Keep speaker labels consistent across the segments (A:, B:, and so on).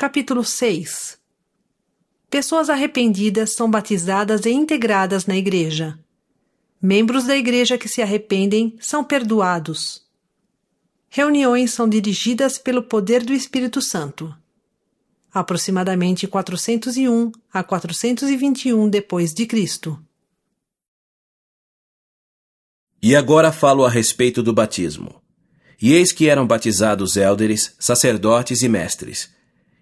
A: Capítulo 6 Pessoas arrependidas são batizadas e integradas na Igreja. Membros da Igreja que se arrependem são perdoados. Reuniões são dirigidas pelo poder do Espírito Santo. Aproximadamente 401 a 421 depois de Cristo.
B: E agora falo a respeito do batismo. E eis que eram batizados élderes, sacerdotes e mestres.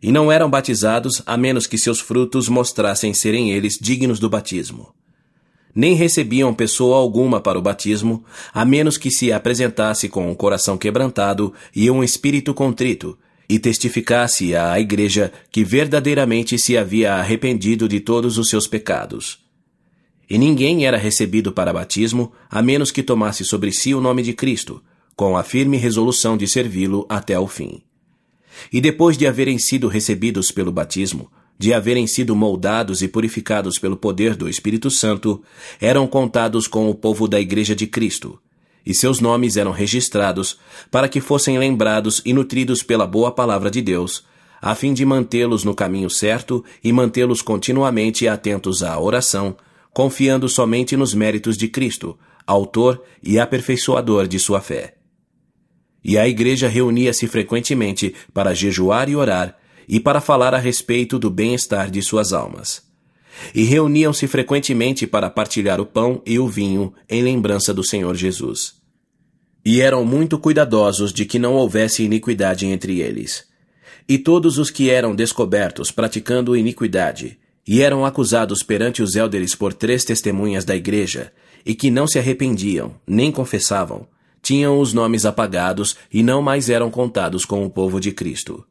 B: E não eram batizados a menos que seus frutos mostrassem serem eles dignos do batismo. Nem recebiam pessoa alguma para o batismo, a menos que se apresentasse com um coração quebrantado e um espírito contrito, e testificasse à igreja que verdadeiramente se havia arrependido de todos os seus pecados. E ninguém era recebido para batismo, a menos que tomasse sobre si o nome de Cristo, com a firme resolução de servi-lo até ao fim. E depois de haverem sido recebidos pelo batismo, de haverem sido moldados e purificados pelo poder do Espírito Santo, eram contados com o povo da Igreja de Cristo, e seus nomes eram registrados para que fossem lembrados e nutridos pela boa palavra de Deus, a fim de mantê-los no caminho certo e mantê-los continuamente atentos à oração, confiando somente nos méritos de Cristo, autor e aperfeiçoador de sua fé e a igreja reunia-se frequentemente para jejuar e orar e para falar a respeito do bem-estar de suas almas. E reuniam-se frequentemente para partilhar o pão e o vinho em lembrança do Senhor Jesus. E eram muito cuidadosos de que não houvesse iniquidade entre eles. E todos os que eram descobertos praticando iniquidade, e eram acusados perante os élderes por três testemunhas da igreja, e que não se arrependiam, nem confessavam, tinham os nomes apagados e não mais eram contados com o povo de Cristo.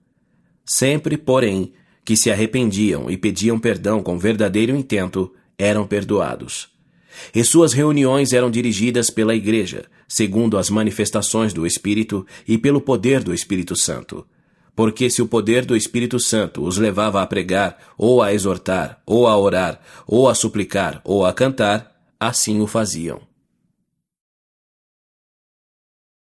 B: Sempre, porém, que se arrependiam e pediam perdão com verdadeiro intento, eram perdoados. E suas reuniões eram dirigidas pela Igreja, segundo as manifestações do Espírito e pelo poder do Espírito Santo. Porque se o poder do Espírito Santo os levava a pregar, ou a exortar, ou a orar, ou a suplicar, ou a cantar, assim o faziam.